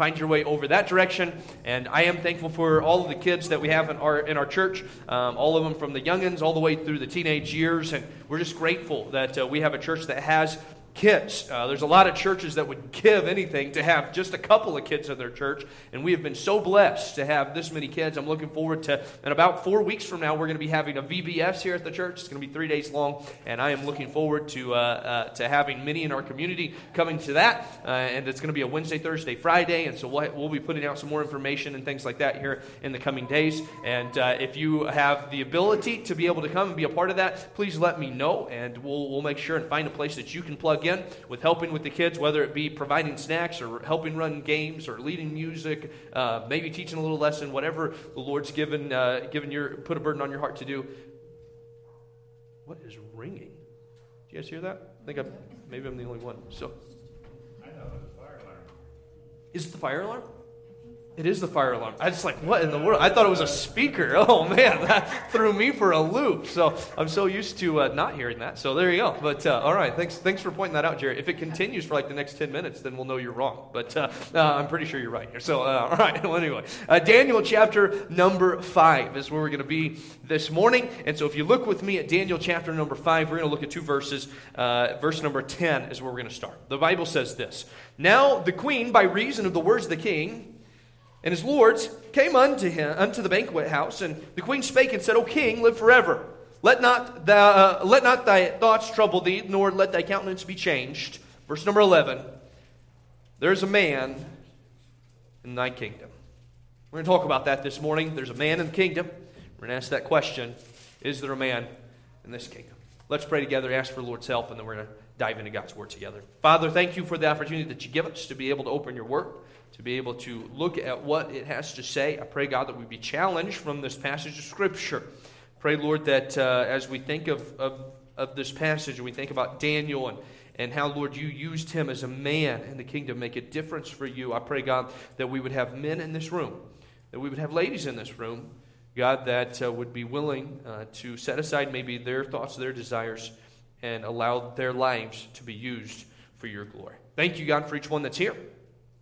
find your way over that direction. And I am thankful for all of the kids that we have in our, in our church, um, all of them from the youngins all the way through the teenage years. And we're just grateful that uh, we have a church that has kids. Uh, there's a lot of churches that would give anything to have just a couple of kids in their church, and we have been so blessed to have this many kids. I'm looking forward to, in about four weeks from now, we're going to be having a VBS here at the church. It's going to be three days long, and I am looking forward to, uh, uh, to having many in our community coming to that. Uh, and it's going to be a Wednesday, Thursday, Friday, and so we'll, we'll be putting out some more information and things like that here in the coming days. And uh, if you have the ability to be able to come and be a part of that, please let me know, and we'll, we'll make sure and find a place that you can plug in with helping with the kids, whether it be providing snacks or helping run games or leading music, uh, maybe teaching a little lesson, whatever the Lord's given, uh, given your, put a burden on your heart to do. What is ringing? Do you guys hear that? I think I'm, maybe I'm the only one. So, I know, it's a fire alarm. is it the fire alarm? It is the fire alarm. I just like, what in the world? I thought it was a speaker. Oh man, that threw me for a loop. So I'm so used to uh, not hearing that. So there you go. But uh, all right, thanks, thanks for pointing that out, Jerry. If it continues for like the next 10 minutes, then we'll know you're wrong. But uh, uh I'm pretty sure you're right here. So uh, all right. Well, anyway, uh, Daniel chapter number five is where we're going to be this morning. And so if you look with me at Daniel chapter number five, we're going to look at two verses. verse number 10 is where we're going to start. The Bible says this: Now the queen, by reason of the words of the king and his lords came unto him unto the banquet house, and the queen spake and said, O king, live forever. Let not, uh, let not thy thoughts trouble thee, nor let thy countenance be changed. Verse number 11 There's a man in thy kingdom. We're going to talk about that this morning. There's a man in the kingdom. We're going to ask that question Is there a man in this kingdom? Let's pray together, ask for the Lord's help, and then we're going to dive into God's word together. Father, thank you for the opportunity that you give us to be able to open your word to be able to look at what it has to say. I pray, God, that we be challenged from this passage of Scripture. Pray, Lord, that uh, as we think of, of, of this passage and we think about Daniel and, and how, Lord, you used him as a man in the kingdom, make a difference for you. I pray, God, that we would have men in this room, that we would have ladies in this room, God, that uh, would be willing uh, to set aside maybe their thoughts, their desires, and allow their lives to be used for your glory. Thank you, God, for each one that's here.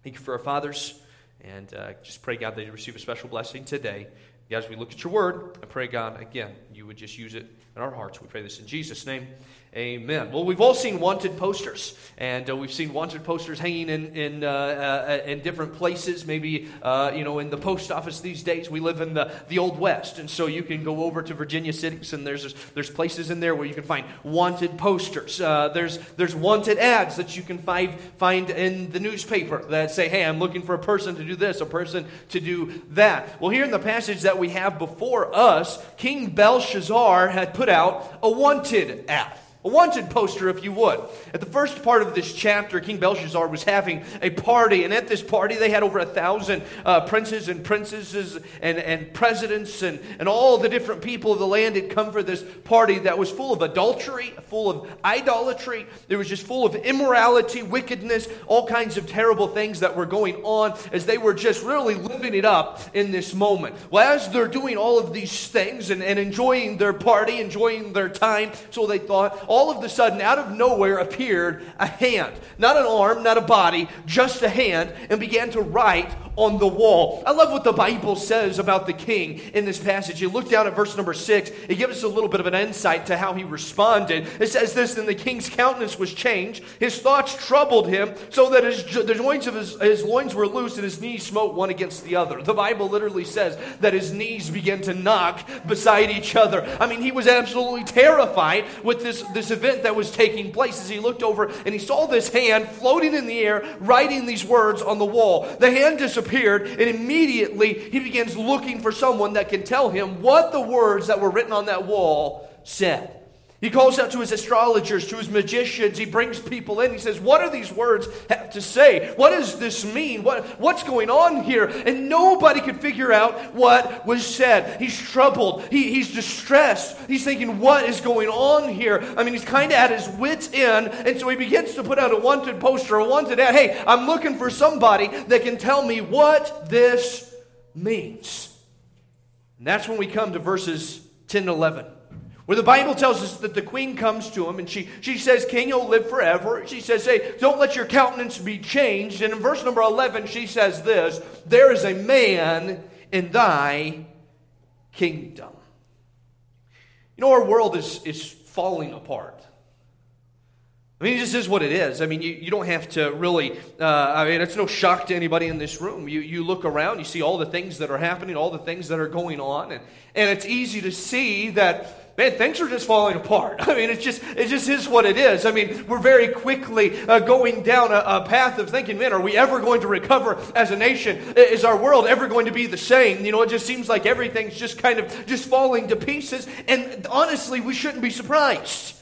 Thank you for our fathers. And uh, just pray, God, that you receive a special blessing today. As we look at your word, I pray, God, again, you would just use it in our hearts. We pray this in Jesus' name. Amen. Well, we've all seen wanted posters, and uh, we've seen wanted posters hanging in in, uh, uh, in different places. Maybe uh, you know, in the post office these days, we live in the, the old west, and so you can go over to Virginia cities, and there's there's places in there where you can find wanted posters. Uh, there's there's wanted ads that you can find find in the newspaper that say, "Hey, I'm looking for a person to do this, a person to do that." Well, here in the passage that we have before us, King Belshazzar had put out a wanted ad a wanted poster, if you would. At the first part of this chapter, King Belshazzar was having a party, and at this party, they had over a thousand uh, princes and princesses and, and presidents and, and all the different people of the land had come for this party that was full of adultery, full of idolatry. It was just full of immorality, wickedness, all kinds of terrible things that were going on as they were just really living it up in this moment. Well, as they're doing all of these things and, and enjoying their party, enjoying their time, so they thought, all of a sudden, out of nowhere, appeared a hand. Not an arm, not a body, just a hand, and began to write on the wall. I love what the Bible says about the king in this passage. You look down at verse number six, it gives us a little bit of an insight to how he responded. It says this Then the king's countenance was changed, his thoughts troubled him, so that his, the joints of his, his loins were loose and his knees smote one against the other. The Bible literally says that his knees began to knock beside each other. I mean, he was absolutely terrified with this, this event that was taking place as he looked over and he saw this hand floating in the air, writing these words on the wall. The hand disappeared, and immediately he begins looking for someone that can tell him what the words that were written on that wall said. He calls out to his astrologers, to his magicians. He brings people in. He says, What do these words have to say? What does this mean? What, what's going on here? And nobody could figure out what was said. He's troubled. He, he's distressed. He's thinking, What is going on here? I mean, he's kind of at his wits' end. And so he begins to put out a wanted poster, a wanted ad. Hey, I'm looking for somebody that can tell me what this means. And that's when we come to verses 10 and 11 Where the Bible tells us that the queen comes to him and she, she says, King, you'll live forever. She says, Hey, don't let your countenance be changed. And in verse number 11, she says this There is a man in thy kingdom. You know, our world is, is falling apart. I mean, this is what it is. I mean, you, you don't have to really, uh, I mean, it's no shock to anybody in this room. You, you look around, you see all the things that are happening, all the things that are going on, and, and it's easy to see that, man, things are just falling apart. I mean, it's just, it just is what it is. I mean, we're very quickly uh, going down a, a path of thinking, man, are we ever going to recover as a nation? Is our world ever going to be the same? You know, it just seems like everything's just kind of just falling to pieces, and honestly, we shouldn't be surprised.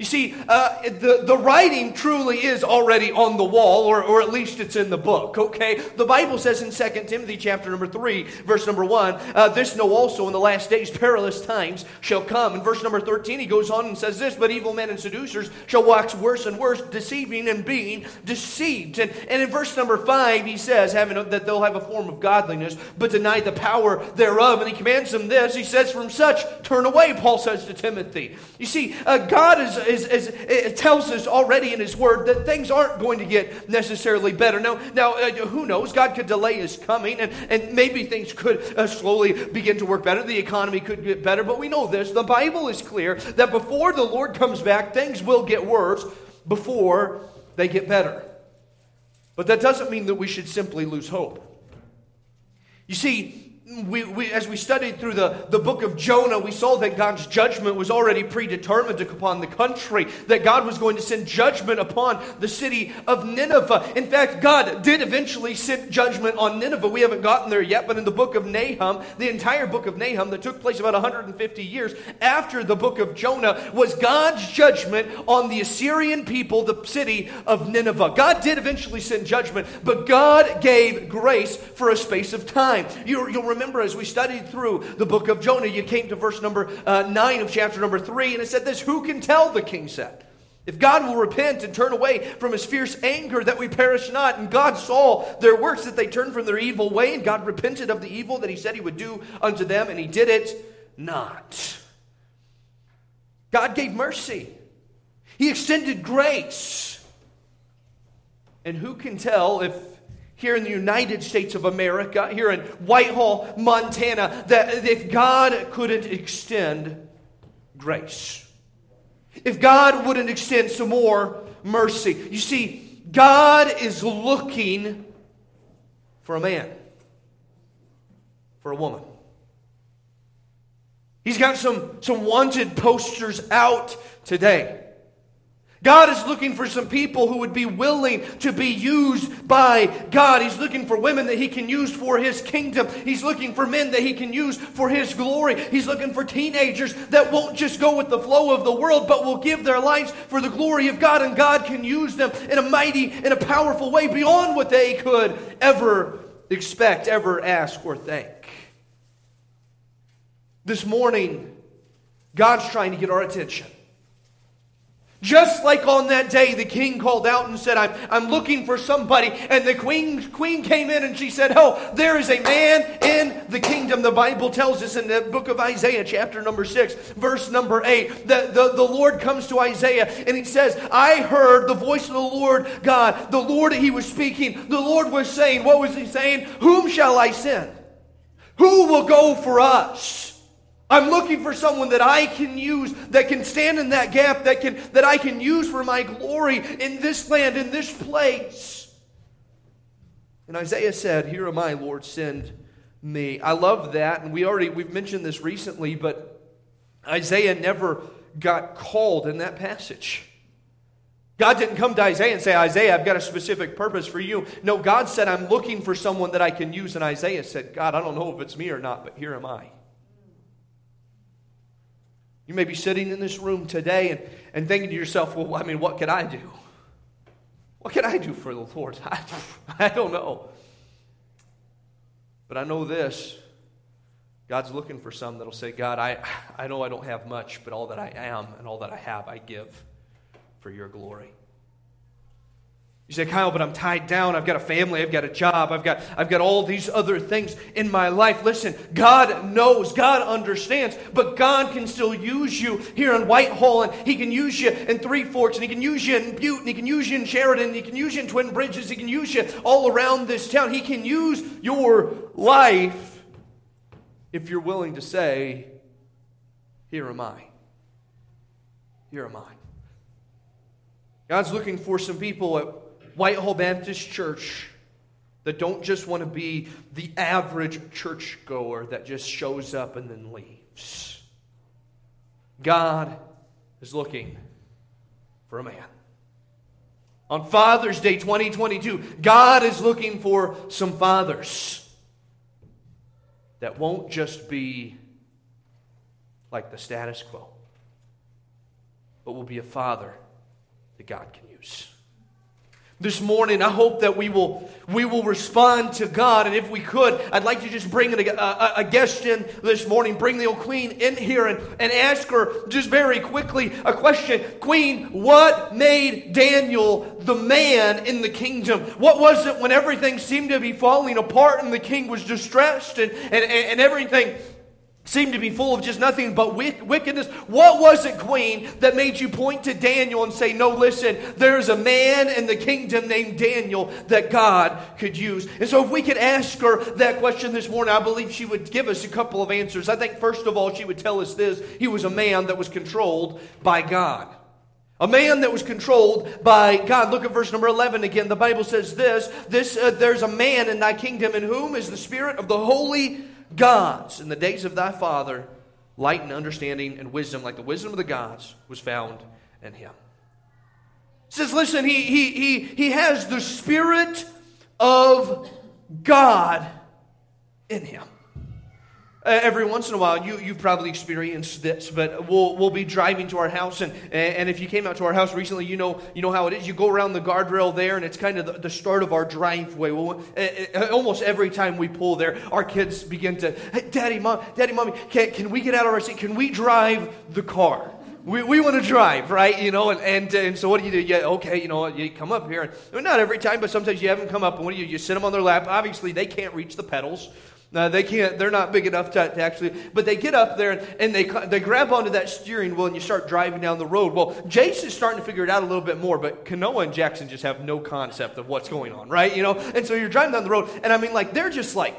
You see, uh, the, the writing truly is already on the wall, or, or at least it's in the book, okay? The Bible says in 2 Timothy chapter number 3, verse number 1, uh, this know also in the last days perilous times shall come. In verse number 13, he goes on and says this, but evil men and seducers shall wax worse and worse, deceiving and being deceived. And, and in verse number 5, he says having that they'll have a form of godliness, but deny the power thereof. And he commands them this, he says, from such turn away, Paul says to Timothy. You see, uh, God is is, is, it tells us already in His Word that things aren't going to get necessarily better. Now, now uh, who knows? God could delay His coming, and, and maybe things could uh, slowly begin to work better. The economy could get better, but we know this. The Bible is clear that before the Lord comes back, things will get worse before they get better. But that doesn't mean that we should simply lose hope. You see, we, we, as we studied through the, the book of Jonah, we saw that God's judgment was already predetermined upon the country, that God was going to send judgment upon the city of Nineveh. In fact, God did eventually send judgment on Nineveh. We haven't gotten there yet, but in the book of Nahum, the entire book of Nahum that took place about 150 years after the book of Jonah was God's judgment on the Assyrian people, the city of Nineveh. God did eventually send judgment, but God gave grace for a space of time. You, you'll remember remember as we studied through the book of Jonah, you came to verse number uh, 9 of chapter number 3, and it said this Who can tell, the king said? If God will repent and turn away from his fierce anger that we perish not, and God saw their works that they turned from their evil way, and God repented of the evil that he said he would do unto them, and he did it not. God gave mercy, he extended grace. And who can tell if here in the United States of America, here in Whitehall, Montana, that if God couldn't extend grace, if God wouldn't extend some more mercy. You see, God is looking for a man, for a woman. He's got some, some wanted posters out today. God is looking for some people who would be willing to be used by God. He's looking for women that He can use for His kingdom. He's looking for men that He can use for His glory. He's looking for teenagers that won't just go with the flow of the world, but will give their lives for the glory of God. And God can use them in a mighty, in a powerful way beyond what they could ever expect, ever ask, or think. This morning, God's trying to get our attention. Just like on that day, the king called out and said, I'm, I'm looking for somebody. And the queen, queen came in and she said, Oh, there is a man in the kingdom. The Bible tells us in the book of Isaiah, chapter number 6, verse number 8, that the, the Lord comes to Isaiah and he says, I heard the voice of the Lord God. The Lord, he was speaking. The Lord was saying, What was he saying? Whom shall I send? Who will go for us? I'm looking for someone that I can use, that can stand in that gap, that, can, that I can use for my glory in this land, in this place. And Isaiah said, Here am I, Lord, send me. I love that. And we already, we've mentioned this recently, but Isaiah never got called in that passage. God didn't come to Isaiah and say, Isaiah, I've got a specific purpose for you. No, God said, I'm looking for someone that I can use. And Isaiah said, God, I don't know if it's me or not, but here am I. You may be sitting in this room today and, and thinking to yourself, well, I mean, what can I do? What can I do for the Lord? I, I don't know. But I know this God's looking for some that'll say, God, I, I know I don't have much, but all that I am and all that I have, I give for your glory. You say, Kyle, but I'm tied down. I've got a family. I've got a job. I've got, I've got all these other things in my life. Listen, God knows. God understands. But God can still use you here in Whitehall. And He can use you in Three Forks. And He can use you in Butte. And He can use you in Sheridan. And He can use you in Twin Bridges. He can use you all around this town. He can use your life if you're willing to say, Here am I. Here am I. God's looking for some people at Whitehall Baptist Church that don't just want to be the average churchgoer that just shows up and then leaves. God is looking for a man. On Father's Day 2022, God is looking for some fathers that won't just be like the status quo, but will be a father that God can use this morning, I hope that we will, we will respond to God. And if we could, I'd like to just bring a, a, a, guest in this morning, bring the old queen in here and, and ask her just very quickly a question. Queen, what made Daniel the man in the kingdom? What was it when everything seemed to be falling apart and the king was distressed and, and, and everything seemed to be full of just nothing but wickedness. What was it, Queen, that made you point to Daniel and say, No, listen, there's a man in the kingdom named Daniel that God could use? And so, if we could ask her that question this morning, I believe she would give us a couple of answers. I think, first of all, she would tell us this he was a man that was controlled by God. A man that was controlled by God. Look at verse number 11 again. The Bible says this, this uh, There's a man in thy kingdom in whom is the spirit of the holy gods in the days of thy father, light and understanding and wisdom, like the wisdom of the gods, was found in him. Says, listen, he, he, he, he has the Spirit of God in him. Uh, every once in a while, you, you've probably experienced this, but we'll, we'll be driving to our house, and, and if you came out to our house recently, you know, you know how it is. You go around the guardrail there, and it's kind of the, the start of our driveway. Well, uh, uh, almost every time we pull there, our kids begin to, hey, Daddy, Mom, Daddy, Mommy, can, can we get out of our seat? Can we drive the car? we, we want to drive, right? You know, and, and, and so what do you do? Yeah, okay, you know, you come up here. And, not every time, but sometimes you have them come up, and what do you You sit them on their lap. Obviously, they can't reach the pedals. No, they can't. They're not big enough to, to, actually. But they get up there and, and they they grab onto that steering wheel and you start driving down the road. Well, Jace is starting to figure it out a little bit more, but Kanoa and Jackson just have no concept of what's going on, right? You know. And so you're driving down the road, and I mean, like they're just like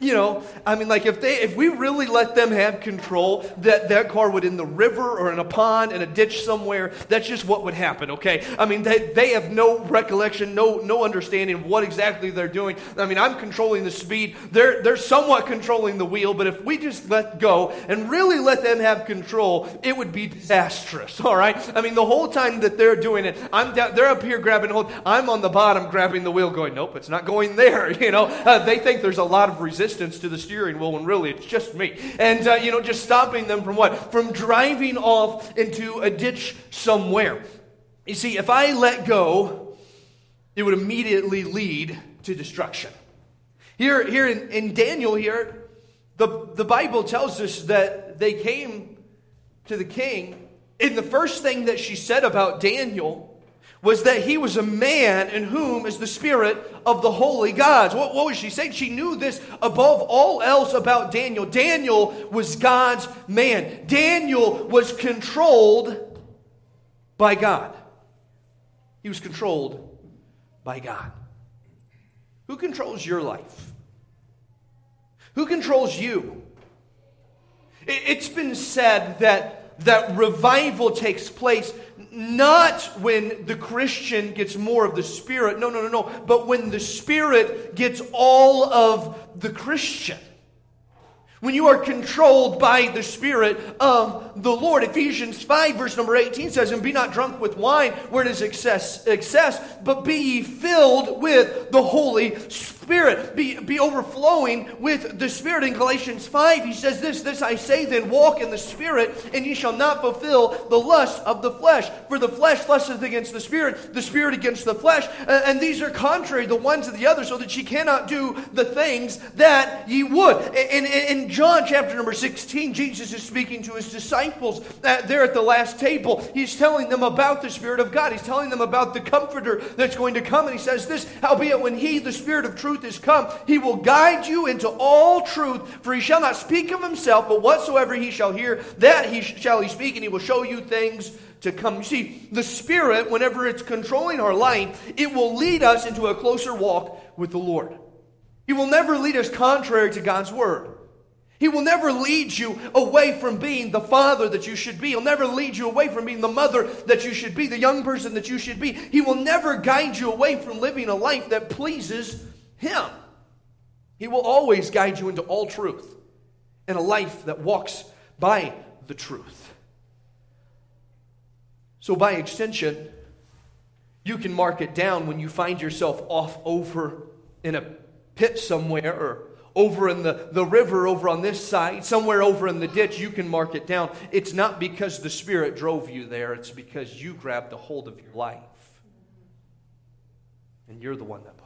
you know, I mean, like if they, if we really let them have control, that that car would in the river or in a pond in a ditch somewhere. That's just what would happen. Okay, I mean, they, they have no recollection, no no understanding of what exactly they're doing. I mean, I'm controlling the speed. They're they're somewhat controlling the wheel, but if we just let go and really let them have control, it would be disastrous. All right. I mean, the whole time that they're doing it, I'm down, they're up here grabbing hold. I'm on the bottom grabbing the wheel, going, nope, it's not going there. You know, uh, they think there's a lot of resistance resistance to the steering wheel when really it's just me. And, uh, you know, just stopping them from what? From driving off into a ditch somewhere. You see, if I let go, it would immediately lead to destruction. Here, here in, in Daniel, here, the, the Bible tells us that they came to the king, and the first thing that she said about Daniel was that he was a man in whom is the spirit of the holy gods. What, what, was she saying? She knew this above all else about Daniel. Daniel was God's man. Daniel was controlled by God. He was controlled by God. Who controls your life? Who controls you? It, it's been said that that revival takes place not when the Christian gets more of the Spirit. No, no, no, no. But when the Spirit gets all of the Christian. When you are controlled by the Spirit of the Lord. Ephesians 5, verse number 18 says, And be not drunk with wine, where it is excess, excess but be ye filled with the Holy Spirit be, be overflowing with the Spirit. In Galatians 5, he says this This I say then, walk in the Spirit, and ye shall not fulfill the lust of the flesh. For the flesh lusteth against the Spirit, the Spirit against the flesh. And these are contrary the one to the other, so that ye cannot do the things that ye would. In, in, in John chapter number 16, Jesus is speaking to his disciples uh, there at the last table. He's telling them about the Spirit of God. He's telling them about the Comforter that's going to come. And he says this, Howbeit when he, the Spirit of truth, is come, he will guide you into all truth, for he shall not speak of himself, but whatsoever he shall hear, that he shall he speak, and he will show you things to come. You see, the Spirit, whenever it's controlling our life, it will lead us into a closer walk with the Lord. He will never lead us contrary to God's Word. He will never lead you away from being the father that you should be. He'll never lead you away from being the mother that you should be, the young person that you should be. He will never guide you away from living a life that pleases Him. He will always guide you into all truth and a life that walks by the truth. So, by extension, you can mark it down when you find yourself off over in a pit somewhere or over in the, the river over on this side, somewhere over in the ditch, you can mark it down. It's not because the Spirit drove you there, it's because you grabbed a hold of your life. And you're the one that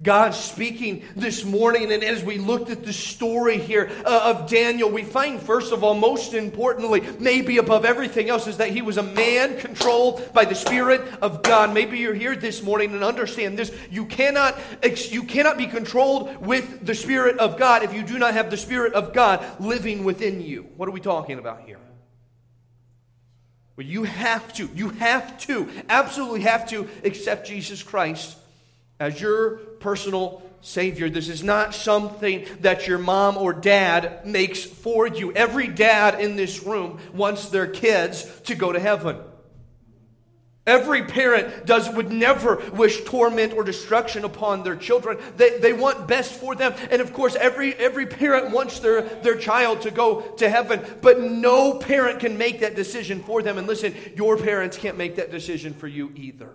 God speaking this morning, and as we looked at the story here uh, of Daniel, we find, first of all, most importantly, maybe above everything else, is that he was a man controlled by the Spirit of God. Maybe you're here this morning and understand this. You cannot, you cannot be controlled with the Spirit of God if you do not have the Spirit of God living within you. What are we talking about here? Well, you have to, you have to, absolutely have to accept Jesus Christ as your personal Savior. This is not something that your mom or dad makes for you. Every dad in this room wants their kids to go to heaven. Every parent does would never wish torment or destruction upon their children. They, they want best for them. And of course, every, every parent wants their, their child to go to heaven. But no parent can make that decision for them. And listen, your parents can't make that decision for you either.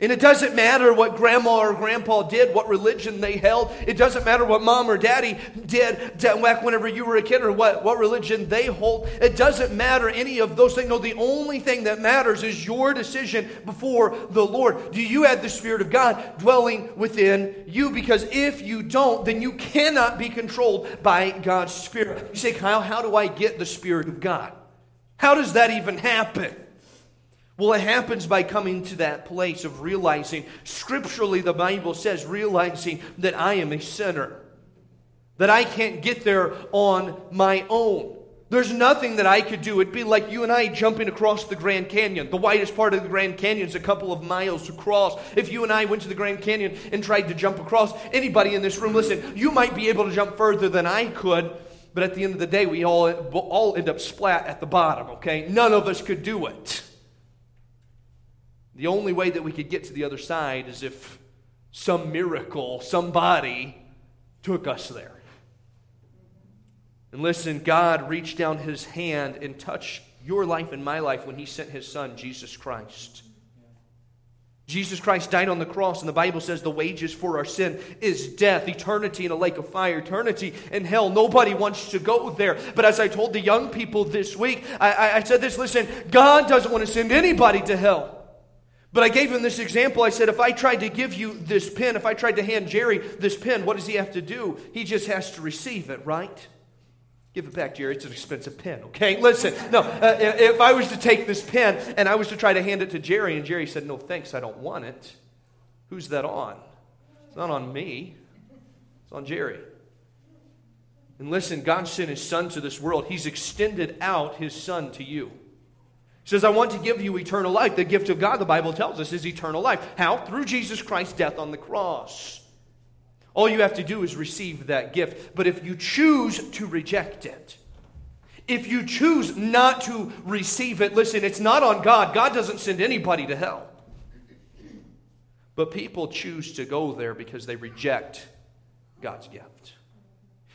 And it doesn't matter what grandma or grandpa did, what religion they held. It doesn't matter what mom or daddy did back whenever you were a kid or what, what religion they hold. It doesn't matter any of those things. No, the only thing that matters is your decision before the Lord. Do you have the Spirit of God dwelling within you? Because if you don't, then you cannot be controlled by God's Spirit. You say, Kyle, how do I get the Spirit of God? How does that even happen? Well, it happens by coming to that place of realizing, scripturally, the Bible says, realizing that I am a sinner, that I can't get there on my own. There's nothing that I could do. It'd be like you and I jumping across the Grand Canyon. The widest part of the Grand Canyon is a couple of miles across. If you and I went to the Grand Canyon and tried to jump across, anybody in this room, listen, you might be able to jump further than I could, but at the end of the day, we all, all end up splat at the bottom, okay? None of us could do it. The only way that we could get to the other side is if some miracle, somebody took us there. And listen, God reached down his hand and touched your life and my life when he sent his son, Jesus Christ. Jesus Christ died on the cross, and the Bible says the wages for our sin is death, eternity in a lake of fire, eternity in hell. Nobody wants to go there. But as I told the young people this week, I, I said this listen, God doesn't want to send anybody to hell. But I gave him this example. I said, if I tried to give you this pen, if I tried to hand Jerry this pen, what does he have to do? He just has to receive it, right? Give it back, Jerry. It's an expensive pen, okay? Listen, no, uh, if I was to take this pen and I was to try to hand it to Jerry, and Jerry said, no, thanks, I don't want it, who's that on? It's not on me, it's on Jerry. And listen, God sent his son to this world, he's extended out his son to you says, I want to give you eternal life. The gift of God, the Bible tells us, is eternal life. How? Through Jesus Christ's death on the cross. All you have to do is receive that gift. But if you choose to reject it, if you choose not to receive it, listen, it's not on God. God doesn't send anybody to hell. But people choose to go there because they reject God's gift.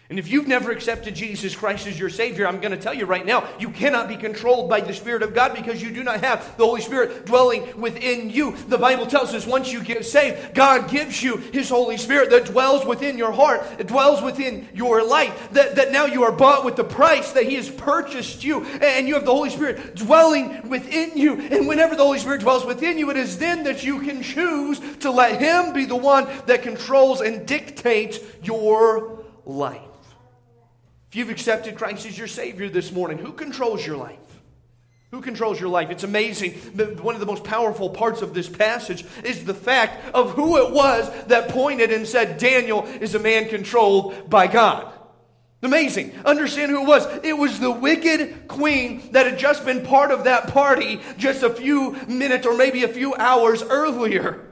And if you've never accepted Jesus Christ as your Savior, I'm going to tell you right now, you cannot be controlled by the Spirit of God because you do not have the Holy Spirit dwelling within you. The Bible tells us once you get saved, God gives you His Holy Spirit that dwells within your heart, it dwells within your life. That, that now you are bought with the price, that He has purchased you, and you have the Holy Spirit dwelling within you. And whenever the Holy Spirit dwells within you, it is then that you can choose to let Him be the one that controls and dictates your life. You've accepted Christ as your Savior this morning, who controls your life? Who controls your life? It's amazing. One of the most powerful parts of this passage is the fact of who it was that pointed and said, Daniel is a man controlled by God. Amazing. Understand who it was. It was the wicked queen that had just been part of that party just a few minutes or maybe a few hours earlier.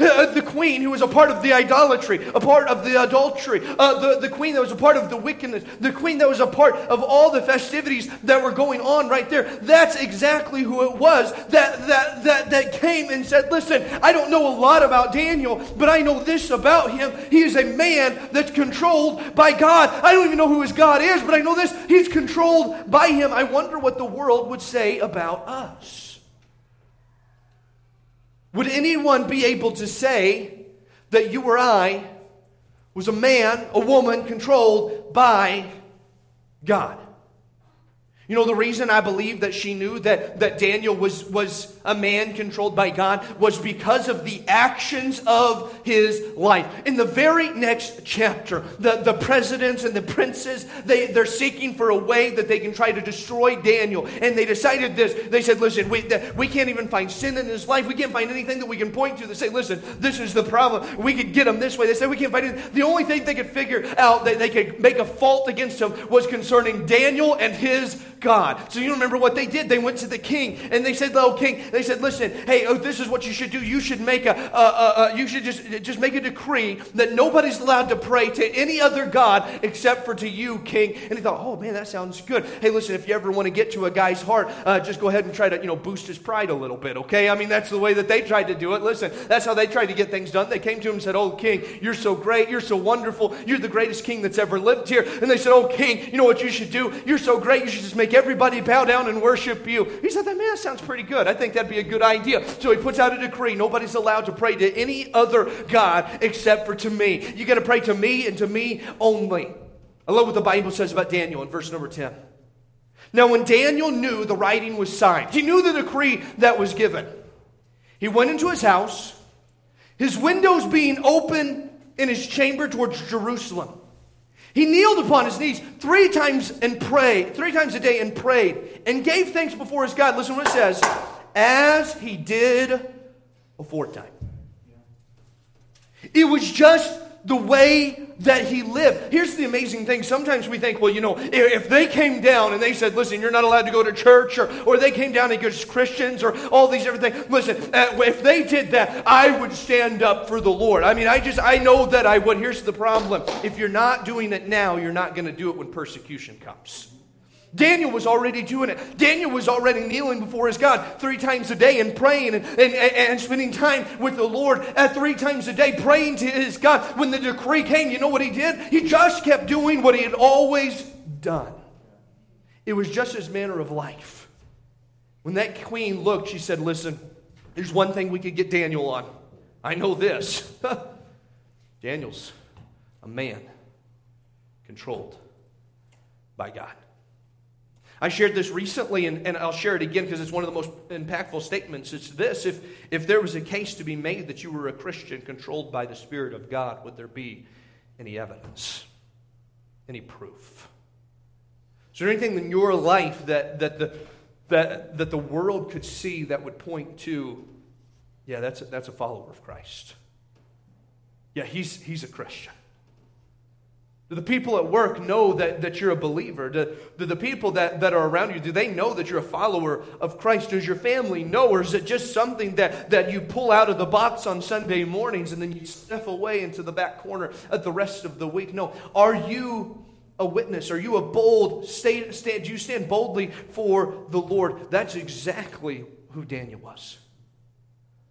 Uh, the queen who was a part of the idolatry, a part of the adultery, uh, the, the queen that was a part of the wickedness, the queen that was a part of all the festivities that were going on right there. That's exactly who it was that, that, that, that came and said, Listen, I don't know a lot about Daniel, but I know this about him. He is a man that's controlled by God. I don't even know who his God is, but I know this. He's controlled by him. I wonder what the world would say about us. Would anyone be able to say that you or I was a man, a woman controlled by God? You know, the reason I believe that she knew that, that Daniel was, was a man controlled by God was because of the actions of his life. In the very next chapter, the, the presidents and the princes, they, they're seeking for a way that they can try to destroy Daniel. And they decided this. They said, listen, we, we can't even find sin in his life. We can't find anything that we can point to They say, listen, this is the problem. We could get him this way. They said, we can't find it. The only thing they could figure out that they could make a fault against him was concerning Daniel and his God. So you remember what they did? They went to the king and they said, "Oh king," they said, "Listen, hey, oh, this is what you should do. You should make a, uh, you should just just make a decree that nobody's allowed to pray to any other god except for to you, king." And he thought, "Oh man, that sounds good. Hey, listen, if you ever want to get to a guy's heart, uh, just go ahead and try to you know boost his pride a little bit, okay? I mean, that's the way that they tried to do it. Listen, that's how they tried to get things done. They came to him and said, "Oh king, you're so great. You're so wonderful. You're the greatest king that's ever lived here." And they said, "Oh king, you know what you should do? You're so great. You should just make everybody bow down and worship you. He said, that man, sounds pretty good. I think that'd be a good idea. So he puts out a decree nobody's allowed to pray to any other God except for to me. You got to pray to me and to me only. I love what the Bible says about Daniel in verse number 10. Now, when Daniel knew the writing was signed, he knew the decree that was given. He went into his house, his windows being open in his chamber towards Jerusalem. He kneeled upon his knees three times and prayed, three times a day and prayed, and gave thanks before his God. Listen what it says, as he did aforetime. It was just the way that he lived. Here's the amazing thing. Sometimes we think, well, you know, if they came down and they said, listen, you're not allowed to go to church, or, or they came down against Christians, or all these different things. Listen, uh, if they did that, I would stand up for the Lord. I mean, I just, I know that I would. Here's the problem. If you're not doing it now, you're not going to do it when persecution comes. Daniel was already doing it. Daniel was already kneeling before his God three times a day and praying and, and, and spending time with the Lord at three times a day, praying to his God. When the decree came, you know what he did? He just kept doing what he had always done. It was just his manner of life. When that queen looked, she said, Listen, there's one thing we could get Daniel on. I know this. Daniel's a man controlled by God. I shared this recently, and, and I'll share it again because it's one of the most impactful statements. It's this if, if there was a case to be made that you were a Christian controlled by the Spirit of God, would there be any evidence, any proof? Is there anything in your life that, that, the, that, that the world could see that would point to, yeah, that's a, that's a follower of Christ? Yeah, he's, he's a Christian. Do the people at work know that, that you're a believer? Do, do the people that, that are around you, do they know that you're a follower of Christ? Does your family know? Or is it just something that, that you pull out of the box on Sunday mornings and then you step away into the back corner at the rest of the week? No. Are you a witness? Are you a bold, stand, stand, do you stand boldly for the Lord? That's exactly who Daniel was.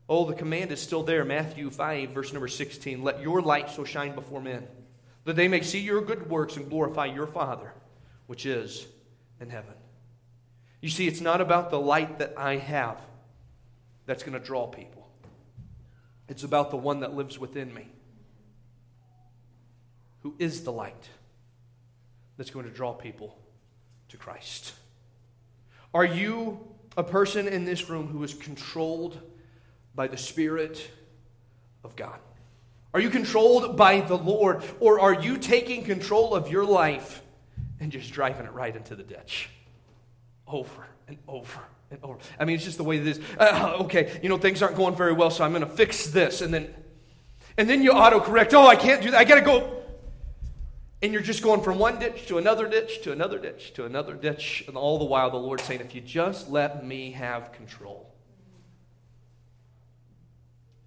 Oh, the command is still there. Matthew 5, verse number 16. Let your light so shine before men that they may see your good works and glorify your Father, which is in heaven. You see, it's not about the light that I have that's going to draw people, it's about the one that lives within me, who is the light that's going to draw people to Christ. Are you a person in this room who is controlled by the Spirit of God? Are you controlled by the Lord? Or are you taking control of your life and just driving it right into the ditch? Over and over and over. I mean, it's just the way it is. Uh, okay, you know, things aren't going very well, so I'm going to fix this. And then, and then you autocorrect. Oh, I can't do that. I got to go. And you're just going from one ditch to another ditch to another ditch to another ditch. And all the while, the Lord's saying, if you just let me have control.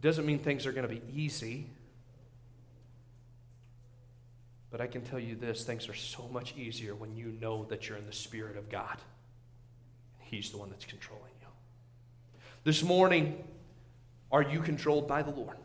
Doesn't mean things are going to be easy. But I can tell you this things are so much easier when you know that you're in the Spirit of God. And He's the one that's controlling you. This morning, are you controlled by the Lord?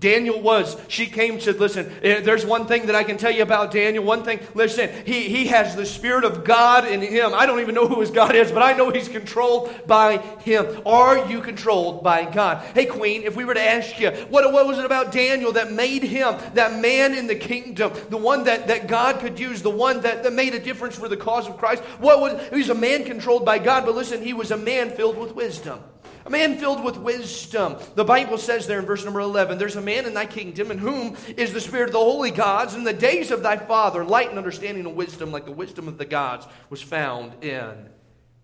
Daniel was. She came and said, Listen, eh, there's one thing that I can tell you about Daniel. One thing, listen, he, he has the Spirit of God in him. I don't even know who his God is, but I know he's controlled by him. Are you controlled by God? Hey, Queen, if we were to ask you, what, what was it about Daniel that made him that man in the kingdom, the one that, that God could use, the one that, that made a difference for the cause of Christ? What was, he was a man controlled by God, but listen, he was a man filled with wisdom. A man filled with wisdom. The Bible says there in verse number 11 there's a man in thy kingdom in whom is the spirit of the holy gods. In the days of thy father, light and understanding and wisdom, like the wisdom of the gods, was found in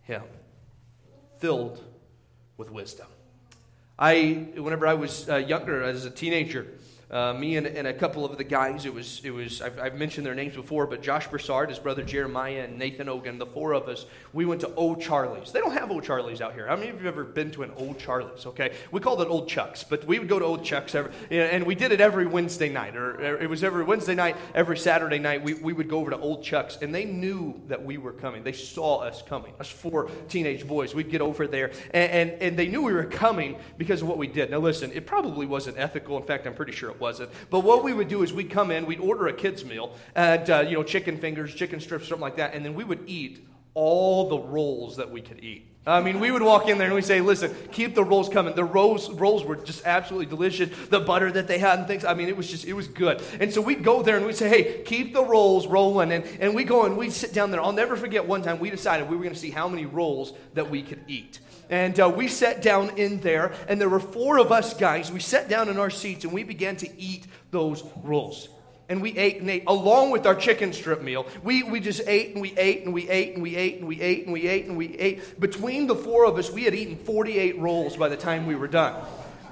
him. Filled with wisdom. I, whenever I was uh, younger, as a teenager, uh, me and, and, a couple of the guys, it was, it was I've, I've, mentioned their names before, but Josh Broussard, his brother Jeremiah, and Nathan Ogan, the four of us, we went to O'Charley's. They don't have O'Charley's out here. How many of you have ever been to an O'Charley's? Okay, we called it Old Chuck's, but we would go to Old Chuck's, every, and we did it every Wednesday night, or it was every Wednesday night, every Saturday night, we, we would go over to Old Chuck's, and they knew that we were coming. They saw us coming, us four teenage boys. We'd get over there, and, and, and they knew we were coming because of what we did. Now listen, it probably wasn't ethical. In fact, I'm pretty sure it wasn't. But what we would do is we'd come in, we'd order a kid's meal, and, uh, you know, chicken fingers, chicken strips, something like that, and then we would eat all the rolls that we could eat. I mean, we would walk in there and we say, listen, keep the rolls coming. The rolls, rolls were just absolutely delicious. The butter that they had and things, I mean, it was just, it was good. And so we'd go there and we'd say, hey, keep the rolls rolling. And, and we go and we'd sit down there. I'll never forget one time we decided we were going to see how many rolls that we could eat. And uh, we sat down in there, and there were four of us guys. We sat down in our seats and we began to eat those rolls. And we ate and ate along with our chicken strip meal. We, we just ate and we ate and we ate and we ate and we ate and we ate and we ate. Between the four of us, we had eaten 48 rolls by the time we were done.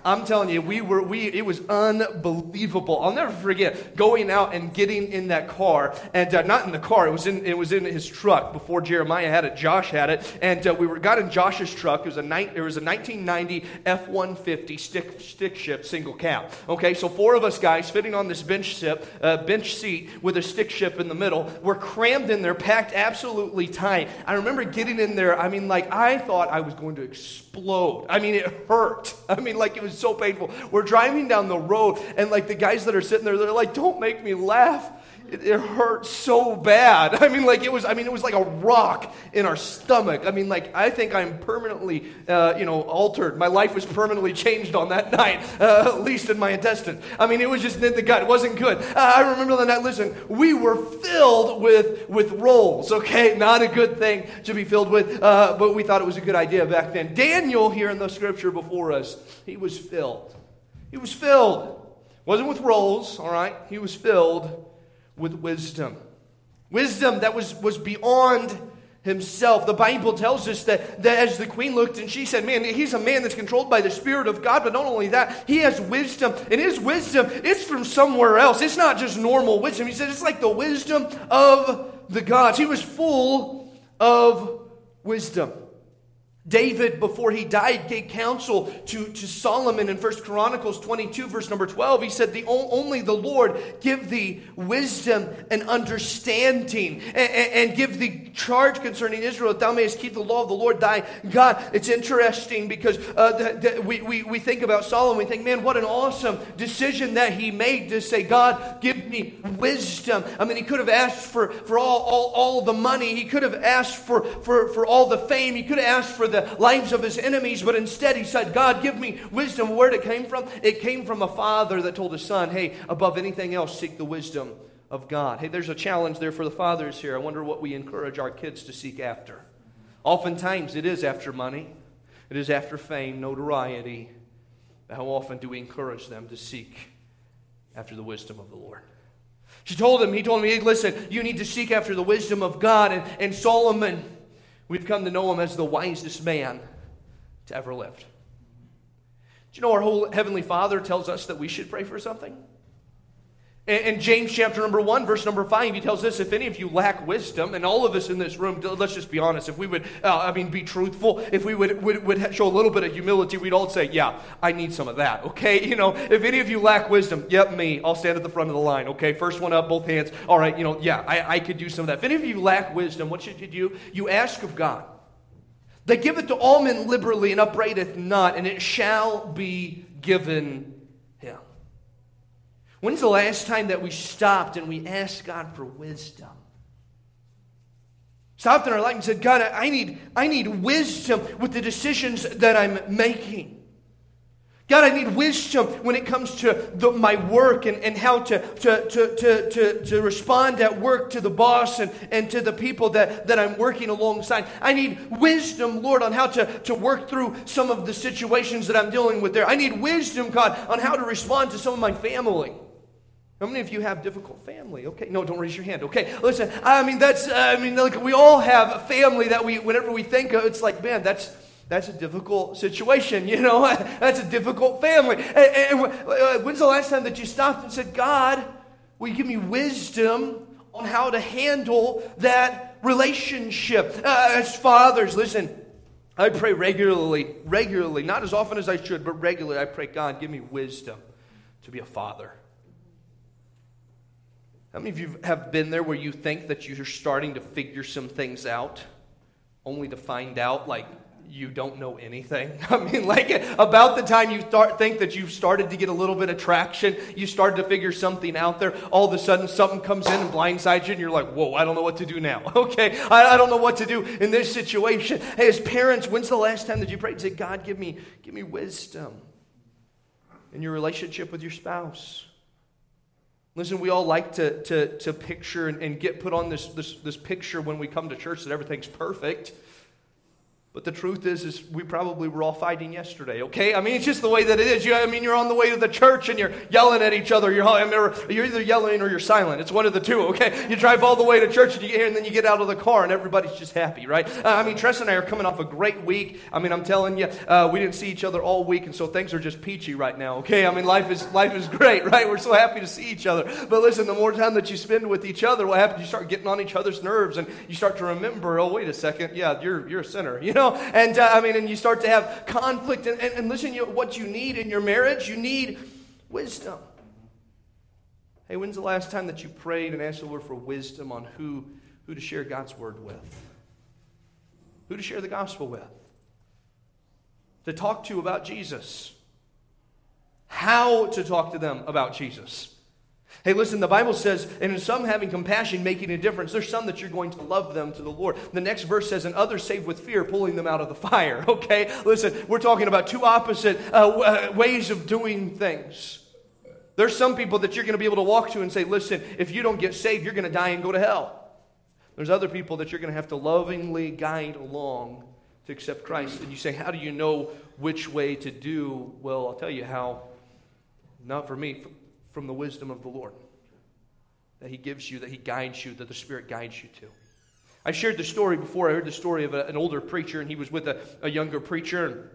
I'm telling you, we were, we, it was unbelievable. I'll never forget going out and getting in that car, and uh, not in the car, it was in, it was in his truck before Jeremiah had it, Josh had it, and uh, we were, got in Josh's truck. It was a, ni- it was a 1990 F 150 stick, stick shift single cab. Okay, so four of us guys fitting on this bench, sip, uh, bench seat with a stick shift in the middle. We're crammed in there, packed absolutely tight. I remember getting in there, I mean, like, I thought I was going to explode. I mean, it hurt. I mean, like, it was so painful. We're driving down the road, and like the guys that are sitting there, they're like, "Don't make me laugh." It, it hurt so bad. I mean, like it was. I mean, it was like a rock in our stomach. I mean, like I think I'm permanently, uh, you know, altered. My life was permanently changed on that night, uh, at least in my intestines. I mean, it was just in the gut. It wasn't good. Uh, I remember the night. Listen, we were filled with with rolls. Okay, not a good thing to be filled with, uh, but we thought it was a good idea back then. Daniel here in the scripture before us, he was filled. He was filled. Wasn't with rolls, all right? He was filled with wisdom. Wisdom that was, was beyond himself. The Bible tells us that, that as the queen looked and she said, Man, he's a man that's controlled by the Spirit of God, but not only that, he has wisdom. And his wisdom, it's from somewhere else. It's not just normal wisdom. He said it's like the wisdom of the gods. He was full of wisdom. David, before he died, gave counsel to, to Solomon in 1 Chronicles 22, verse number 12. He said, the, Only the Lord give thee wisdom and understanding, and, and, give thee charge concerning Israel, that thou mayest keep the law of the Lord thy God. It's interesting because uh, the, the, we, we, we think about Solomon, we think, man, what an awesome decision that he made to say, God, give me wisdom. I mean, he could have asked for, for all, all, all the money, he could have asked for, for, for all the fame, he could have asked for the lives of his enemies, but instead he said, God, give me wisdom. Where did it came from? It came from a father that told his son, hey, above anything else, seek the wisdom of God. Hey, there's a challenge there for the fathers here. I wonder what we encourage our kids to seek after. Oftentimes it is after money, it is after fame, notoriety. How often do we encourage them to seek after the wisdom of the Lord? She told him, he told me, listen, you need to seek after the wisdom of God. And, and Solomon, We've come to know him as the wisest man to ever live. Do you know our whole Heavenly Father tells us that we should pray for something? In James chapter number one, verse number five, he tells us, if any of you lack wisdom, and all of us in this room, let's just be honest, if we would, uh, I mean, be truthful, if we would, would, would show a little bit of humility, we'd all say, yeah, I need some of that, okay? You know, if any of you lack wisdom, yep, me, I'll stand at the front of the line, okay? First one up, both hands. All right, you know, yeah, I, I could do some of that. If any of you lack wisdom, what should you do? You ask of God. They give it to all men liberally and upbraideth not, and it shall be given When's the last time that we stopped and we asked God for wisdom? Stopped in our life and said, God, I need, I need wisdom with the decisions that I'm making. God, I need wisdom when it comes to the, my work and, and how to, to, to, to, to, to respond at work to the boss and, and to the people that, that I'm working alongside. I need wisdom, Lord, on how to, to work through some of the situations that I'm dealing with there. I need wisdom, God, on how to respond to some of my family. How many of you have difficult family? Okay, no, don't raise your hand. Okay, listen. I mean, that's. I mean, like we all have a family that we, whenever we think of, it's like, man, that's that's a difficult situation. You know, that's a difficult family. And, and, uh, when's the last time that you stopped and said, God, will you give me wisdom on how to handle that relationship? Uh, as fathers, listen. I pray regularly, regularly, not as often as I should, but regularly. I pray, God, give me wisdom to be a father. How many of you have been there where you think that you're starting to figure some things out, only to find out, like, you don't know anything. I mean, like about the time you start think that you've started to get a little bit of traction, you started to figure something out there. All of a sudden, something comes in and blindsides you, and you're like, "Whoa, I don't know what to do now." Okay, I, I don't know what to do in this situation. Hey, as parents, when's the last time that you prayed and said, "God, give me, give me wisdom in your relationship with your spouse"? Listen, we all like to, to, to picture and, and get put on this, this, this picture when we come to church that everything's perfect. But the truth is, is we probably were all fighting yesterday, okay? I mean, it's just the way that it is. You, I mean, you're on the way to the church and you're yelling at each other. You're, I you're either yelling or you're silent. It's one of the two, okay? You drive all the way to church and you get here and then you get out of the car and everybody's just happy, right? Uh, I mean, Tress and I are coming off a great week. I mean, I'm telling you, uh, we didn't see each other all week, and so things are just peachy right now, okay? I mean, life is, life is great, right? We're so happy to see each other. But listen, the more time that you spend with each other, what happens? You start getting on each other's nerves and you start to remember, oh, wait a second, yeah, you're, you're a sinner, you know? And, uh, mean, and you start to have conflict. And, and, and listen, you, what you need in your marriage, you need wisdom. Hey, when's the last time that you prayed and asked the Lord for wisdom on who, who to share God's word with? Who to share the gospel with? To talk to about Jesus? How to talk to them about Jesus? Hey, listen, the Bible says, and in some having compassion, making a difference. There's some that you're going to love them to the Lord. The next verse says, and others saved with fear, pulling them out of the fire. Okay? Listen, we're talking about two opposite uh, uh, ways of doing things. There's some people that you're going to be able to walk to and say, listen, if you don't get saved, you're going to die and go to hell. There's other people that you're going to have to lovingly guide along to accept Christ. And you say, how do you know which way to do? Well, I'll tell you how. Not for me, from the wisdom of the Lord that He gives you, that He guides you, that the Spirit guides you to. I shared the story before. I heard the story of a, an older preacher, and he was with a, a younger preacher. and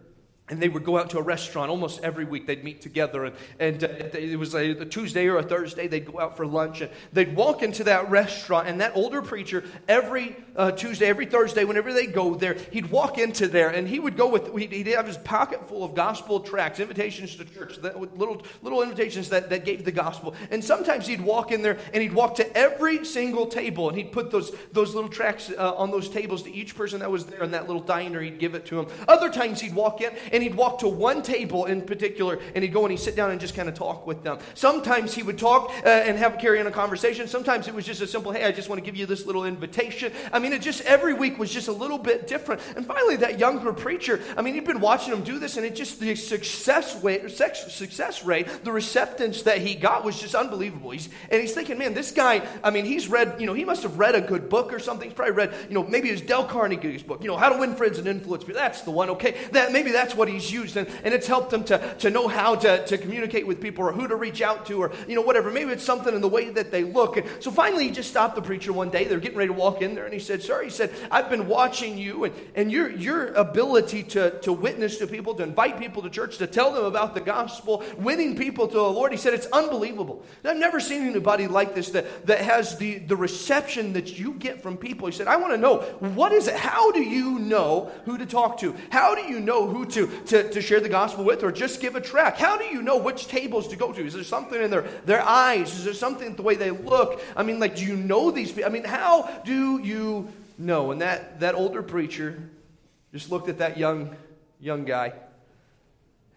they would go out to a restaurant almost every week. They'd meet together, and, and uh, it was a, a, Tuesday or a Thursday. They'd go out for lunch, and they'd walk into that restaurant. And that older preacher, every uh, Tuesday, every Thursday, whenever they go there, he'd walk into there, and he would go with. He'd, he'd have his pocket full of gospel tracts, invitations to church, that, little little invitations that, that gave the gospel. And sometimes he'd walk in there, and he'd walk to every single table, and he'd put those those little tracts uh, on those tables to each person that was there in that little diner. He'd give it to them. Other times he'd walk in. And he'd walk to one table in particular and he'd go and he'd sit down and just kind of talk with them. Sometimes he would talk uh, and have carry on a conversation. Sometimes it was just a simple, hey, I just want to give you this little invitation. I mean, it just every week was just a little bit different. And finally, that younger preacher, I mean, he'd been watching him do this and it just the success rate, success rate, the receptance that he got was just unbelievable. He's, and he's thinking, man, this guy, I mean, he's read, you know, he must have read a good book or something. He's probably read, you know, maybe it was Dale Carnegie's book, you know, How to Win Friends and Influence People. That's the one, okay? That maybe that's what he's used, and, and it's helped them to, to know how to, to communicate with people or who to reach out to or, you know, whatever. Maybe it's something in the way that they look. And so finally, he just stopped the preacher one day. They're getting ready to walk in there, and he said, Sir, he said, I've been watching you and, and your, your ability to, to witness to people, to invite people to church, to tell them about the gospel, winning people to the Lord. He said, It's unbelievable. I've never seen anybody like this that, that has the, the reception that you get from people. He said, I want to know, what is it? How do you know who to talk to? How do you know who to, to, to share the gospel with or just give a track? How do you know which tables to go to? Is there something in their, their eyes? Is there something the way they look? I mean, like, do you know these people? I mean, how do you know? And that, that older preacher just looked at that young, young guy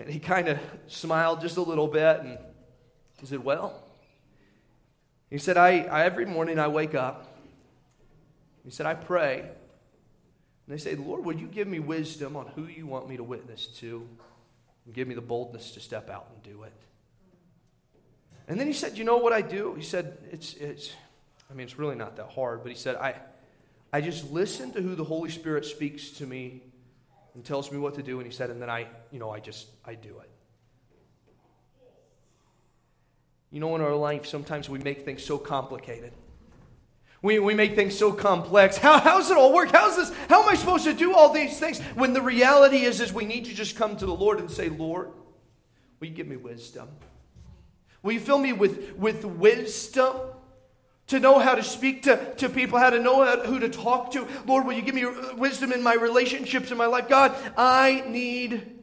and he kind of smiled just a little bit and he said, Well, he said, I, I every morning I wake up. He said, I pray. And they say, Lord, would you give me wisdom on who you want me to witness to? And give me the boldness to step out and do it. And then he said, You know what I do? He said, It's, it's I mean, it's really not that hard, but he said, I, I just listen to who the Holy Spirit speaks to me and tells me what to do. And he said, And then I, you know, I just, I do it. You know, in our life, sometimes we make things so complicated. We, we make things so complex. How, how's it all work? How's this? How am I supposed to do all these things? When the reality is, is we need to just come to the Lord and say, Lord, will you give me wisdom? Will you fill me with, with wisdom to know how to speak to, to people, how to know how, who to talk to? Lord, will you give me uh, wisdom in my relationships in my life? God, I need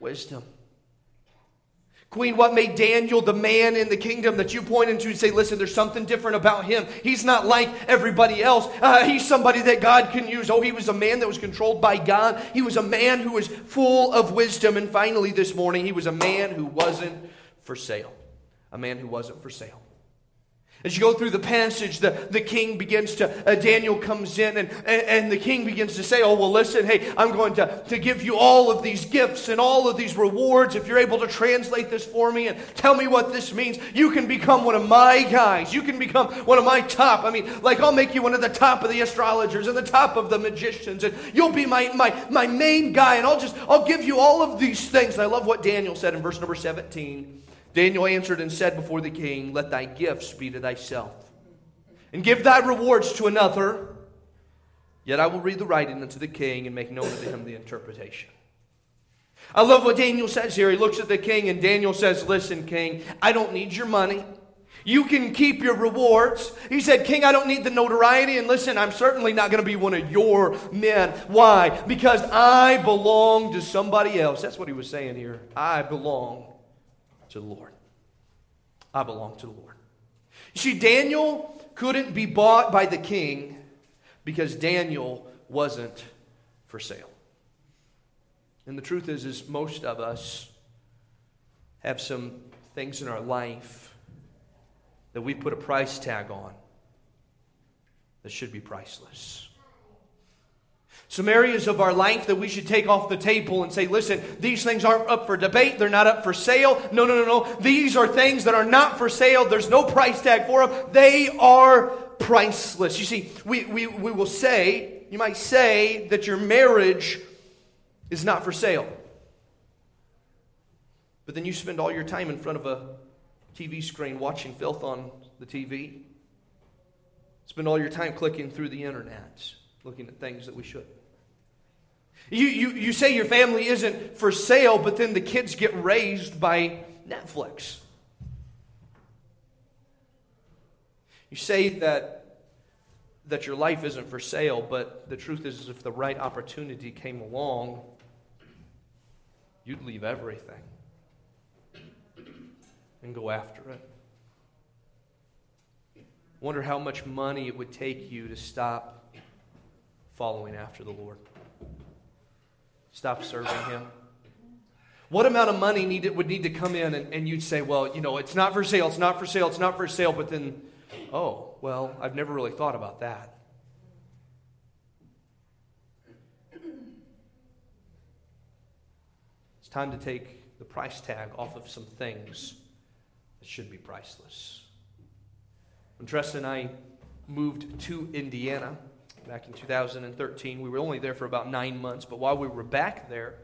wisdom. Queen, what made Daniel the man in the kingdom that you point into and say, listen, there's something different about him. He's not like everybody else. Uh, he's somebody that God can use. Oh, he was a man that was controlled by God. He was a man who was full of wisdom. And finally, this morning, he was a man who wasn't for sale. A man who wasn't for sale. As you go through the passage, the, the king begins to, uh, Daniel comes in and, and, and, the king begins to say, Oh, well, listen, hey, I'm going to, to give you all of these gifts and all of these rewards. If you're able to translate this for me and tell me what this means, you can become one of my guys. You can become one of my top. I mean, like, I'll make you one of the top of the astrologers and the top of the magicians, and you'll be my, my, my main guy, and I'll just, I'll give you all of these things. And I love what Daniel said in verse number 17. Daniel answered and said before the king, Let thy gifts be to thyself, and give thy rewards to another. Yet I will read the writing unto the king and make known unto him the interpretation. I love what Daniel says here. He looks at the king, and Daniel says, Listen, king, I don't need your money. You can keep your rewards. He said, King, I don't need the notoriety. And listen, I'm certainly not going to be one of your men. Why? Because I belong to somebody else. That's what he was saying here. I belong to the Lord. I belong to the Lord. You see, Daniel couldn't be bought by the king because Daniel wasn't for sale. And the truth is, is most of us have some things in our life that we put a price tag on that should be priceless some areas of our life that we should take off the table and say, listen, these things aren't up for debate. They're not up for sale. No, no, no, no. These are things that are not for sale. There's no price tag for them. They are priceless. You see, we, we, we will say, you might say that your marriage is not for sale. But then you spend all your time in front of a TV screen watching filth on the TV. Spend all your time clicking through the internet, looking at things that we shouldn't. You, you, you say your family isn't for sale, but then the kids get raised by Netflix. You say that, that your life isn't for sale, but the truth is, if the right opportunity came along, you'd leave everything and go after it. Wonder how much money it would take you to stop following after the Lord. Stop serving Him. What amount of money would need to come in and, and you'd say, well, you know, it's not for sale, it's not for sale, it's not for sale, but then, oh, well, I've never really thought about that. It's time to take the price tag off of some things that should be priceless. When Tressa and I moved to Indiana, back in 2013. We were only there for about nine months, but while we were back there,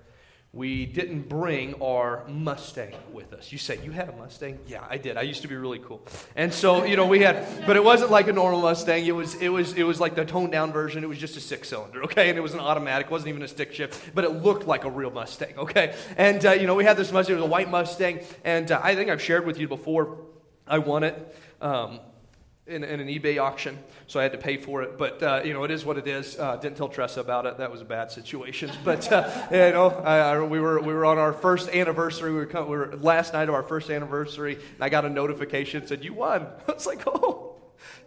we didn't bring our Mustang with us. You say, You had a Mustang? Yeah, I did. I used to be really cool. And so, you know, we had, but it wasn't like a normal Mustang. It was, it was, it was like the toned down version. It was just a six cylinder, okay? And it was an automatic, it wasn't even a stick shift, but it looked like a real Mustang, okay? And, uh, you know, we had this Mustang, it was a white Mustang, and uh, I think I've shared with you before. I won it. Um, in, in, an eBay auction, so I had to pay for it. But uh, you know, it is what it is. Uh, didn't tell Tressa about it. That was a bad situation. But uh, you know, I, I, we were we were on our first anniversary. We were, we were last night of our first anniversary, and I got a notification said you won. I was like, oh.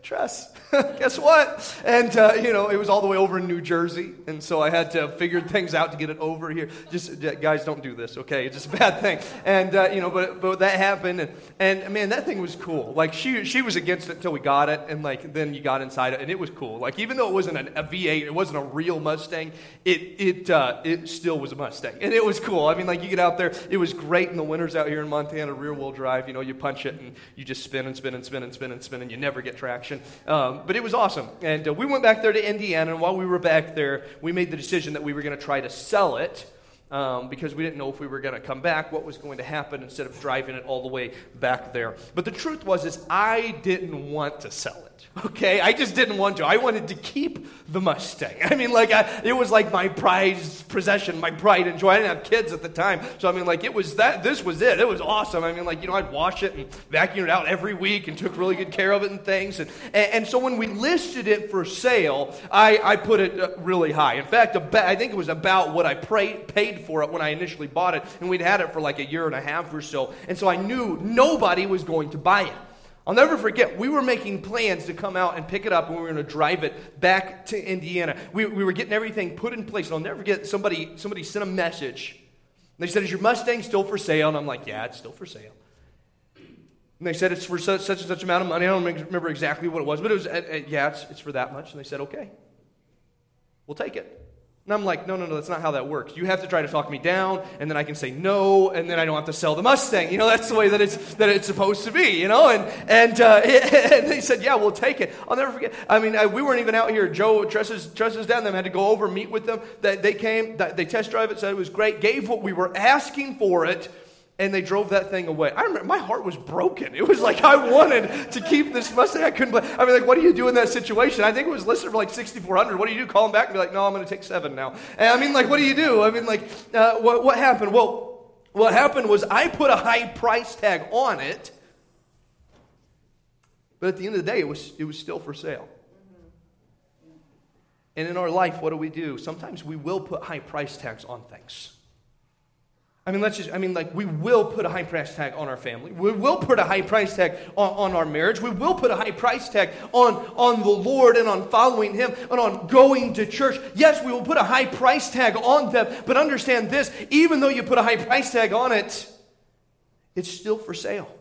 Tress, guess what? And, uh, you know, it was all the way over in New Jersey. And so I had to figure things out to get it over here. Just, guys, don't do this, okay? It's just a bad thing. And, uh, you know, but, but that happened. And, and, man, that thing was cool. Like, she, she was against it until we got it. And, like, then you got inside it. And it was cool. Like, even though it wasn't an, a V8, it wasn't a real Mustang, it, it, uh, it still was a Mustang. And it was cool. I mean, like, you get out there, it was great in the winters out here in Montana, rear wheel drive. You know, you punch it and you just spin and spin and spin and spin and spin, and you never get traction. Um, but it was awesome. And uh, we went back there to Indiana, and while we were back there, we made the decision that we were going to try to sell it. Um, because we didn't know if we were going to come back, what was going to happen instead of driving it all the way back there. But the truth was, is I didn't want to sell it. Okay, I just didn't want to. I wanted to keep the Mustang. I mean, like, I, it was like my prized possession, my pride and joy. I didn't have kids at the time. So, I mean, like, it was that, this was it. It was awesome. I mean, like, you know, I'd wash it and vacuum it out every week and took really good care of it and things. And, and, and so when we listed it for sale, I, I put it uh, really high. In fact, I think it was about what I pray, paid for it when I initially bought it. And we'd had it for like a year and a half or so. And so I knew nobody was going to buy it. I'll never forget, we were making plans to come out and pick it up and we were going to drive it back to Indiana. We, we were getting everything put in place. And I'll never forget, somebody, somebody sent a message. They said, Is your Mustang still for sale? And I'm like, Yeah, it's still for sale. And they said, It's for such, such and such amount of money. I don't remember exactly what it was, but it was, uh, uh, yeah, it's, it's for that much. And they said, Okay, we'll take it. And I'm like, no, no, no, that's not how that works. You have to try to talk me down, and then I can say no, and then I don't have to sell the Mustang. You know, that's the way that it's that it's supposed to be. You know, and and, uh, and they said, yeah, we'll take it. I'll never forget. I mean, I, we weren't even out here. Joe Tressa's Tressa's down. Them had to go over meet with them. That they came, they test drive it, said it was great, gave what we were asking for it and they drove that thing away. I remember my heart was broken. It was like I wanted to keep this Mustang. I couldn't. I mean, like, what do you do in that situation? I think it was listed for like 6,400. What do you do? Call them back and be like, no, I'm going to take seven now. And I mean, like, what do you do? I mean, like, uh, what, what happened? Well, what happened was I put a high price tag on it, but at the end of the day, it was it was still for sale. And in our life, what do we do? Sometimes we will put high price tags on things. I mean, let's just, I mean, like, we will put a high price tag on our family. We will put a high price tag on, on our marriage. We will put a high price tag on, on the Lord and on following Him and on going to church. Yes, we will put a high price tag on them, but understand this even though you put a high price tag on it, it's still for sale.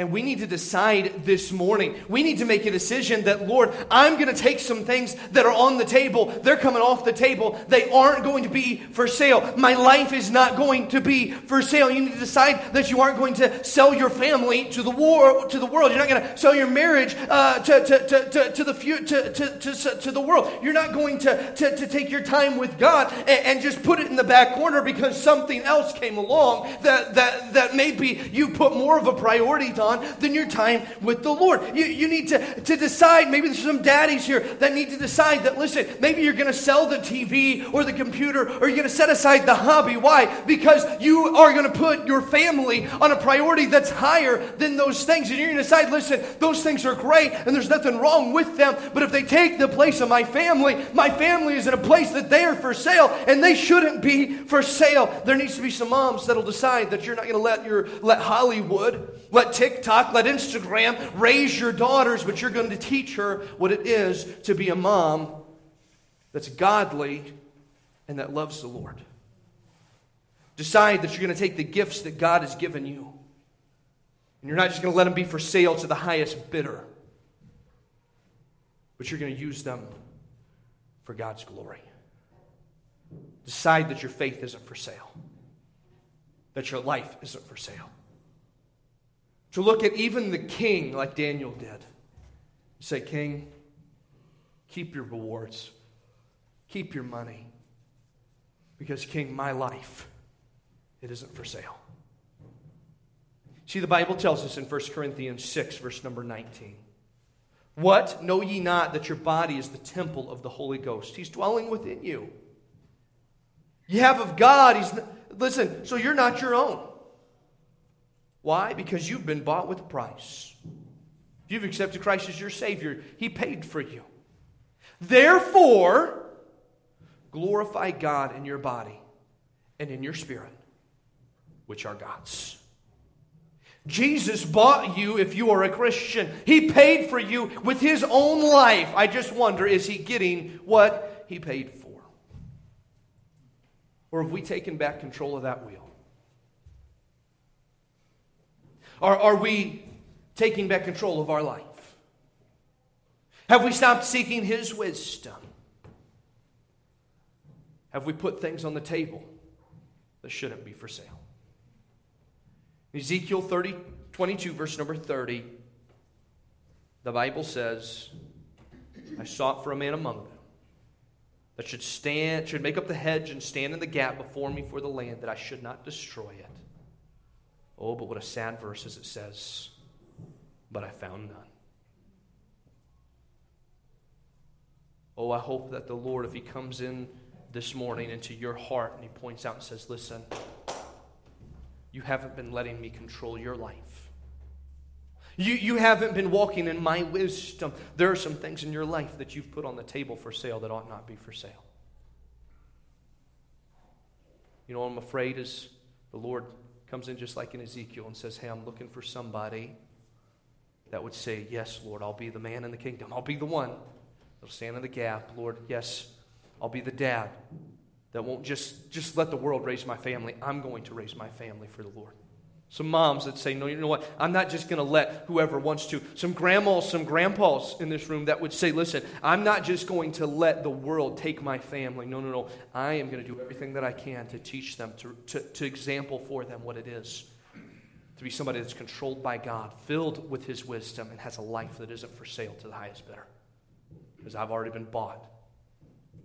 And we need to decide this morning. We need to make a decision that, Lord, I'm going to take some things that are on the table. They're coming off the table. They aren't going to be for sale. My life is not going to be for sale. You need to decide that you aren't going to sell your family to the war, to the world. You're not going to sell your marriage uh, to, to, to, to, to, the to, to, to, to the world. You're not going to, to, to take your time with God and, and just put it in the back corner because something else came along that, that, that maybe you put more of a priority on on than your time with the Lord. You, you need to, to decide, maybe there's some daddies here that need to decide that, listen, maybe you're going to sell the TV or the computer or you're going to set aside the hobby. Why? Because you are going to put your family on a priority that's higher than those things. And you're going to decide, listen, those things are great and there's nothing wrong with them, but if they take the place of my family, my family is in a place that they are for sale and they shouldn't be for sale. There needs to be some moms that'll decide that you're not going to let your let Hollywood, let TikTok, let Instagram raise your daughters, but you're going to teach her what it is to be a mom that's godly and that loves the Lord. Decide that you're going to take the gifts that God has given you. And you're not just going to let them be for sale to the highest bidder, but you're going to use them for God's glory. Decide that your faith isn't for sale, that your life isn't for sale. To look at even the king like Daniel did. Say, King, keep your rewards, keep your money. Because, King, my life, it isn't for sale. See, the Bible tells us in 1 Corinthians 6, verse number 19. What? Know ye not that your body is the temple of the Holy Ghost? He's dwelling within you. You have of God. He's listen. So you're not your own. Why? Because you've been bought with a price. You've accepted Christ as your Savior. He paid for you. Therefore, glorify God in your body and in your spirit, which are God's. Jesus bought you if you are a Christian. He paid for you with his own life. I just wonder is he getting what he paid for? Or have we taken back control of that wheel? Are, are we taking back control of our life? Have we stopped seeking His wisdom? Have we put things on the table that shouldn't be for sale? Ezekiel 30, 22, verse number 30, the Bible says, I sought for a man among them that should stand, should make up the hedge and stand in the gap before me for the land, that I should not destroy it. Oh, but what a sad verse as it says, but I found none. Oh, I hope that the Lord, if He comes in this morning into your heart and He points out and says, Listen, you haven't been letting me control your life. You, you haven't been walking in my wisdom. There are some things in your life that you've put on the table for sale that ought not be for sale. You know, I'm afraid as the Lord comes in just like in Ezekiel and says, Hey, I'm looking for somebody that would say, Yes, Lord, I'll be the man in the kingdom. I'll be the one that'll stand in the gap. Lord, yes, I'll be the dad that won't just, just let the world raise my family. I'm going to raise my family for the Lord. Some moms that say, no, you know what? I'm not just going to let whoever wants to. Some grandmas, some grandpas in this room that would say, listen, I'm not just going to let the world take my family. No, no, no. I am going to do everything that I can to teach them, to, to, to example for them what it is to be somebody that's controlled by God, filled with His wisdom, and has a life that isn't for sale to the highest bidder. Because I've already been bought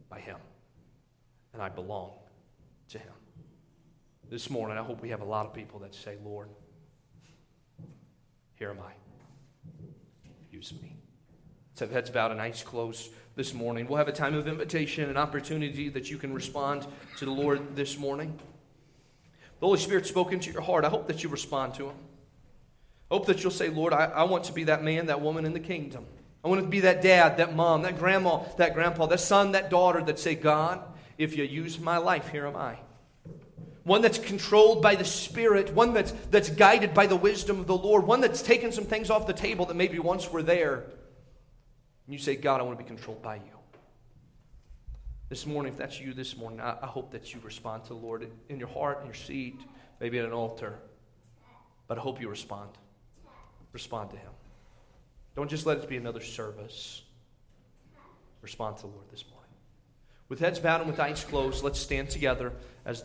by Him, and I belong to Him this morning, I hope we have a lot of people that say, Lord, here am I. Use me. Let's have heads bowed and eyes closed this morning. We'll have a time of invitation, an opportunity that you can respond to the Lord this morning. The Holy Spirit spoke into your heart. I hope that you respond to Him. I hope that you'll say, Lord, I, I want to be that man, that woman in the kingdom. I want to be that dad, that mom, that grandma, that grandpa, that son, that daughter that say, God, if you use my life, here am I one that's controlled by the Spirit, one that's, that's guided by the wisdom of the Lord, one that's taken some things off the table that maybe once were there. And you say, God, I want to be controlled by you. This morning, if that's you this morning, I, I hope that you respond to the Lord in your heart, in your seat, maybe at an altar. But I hope you respond. Respond to Him. Don't just let it be another service. Respond to the Lord this morning. With heads bowed and with eyes closed, let's stand together as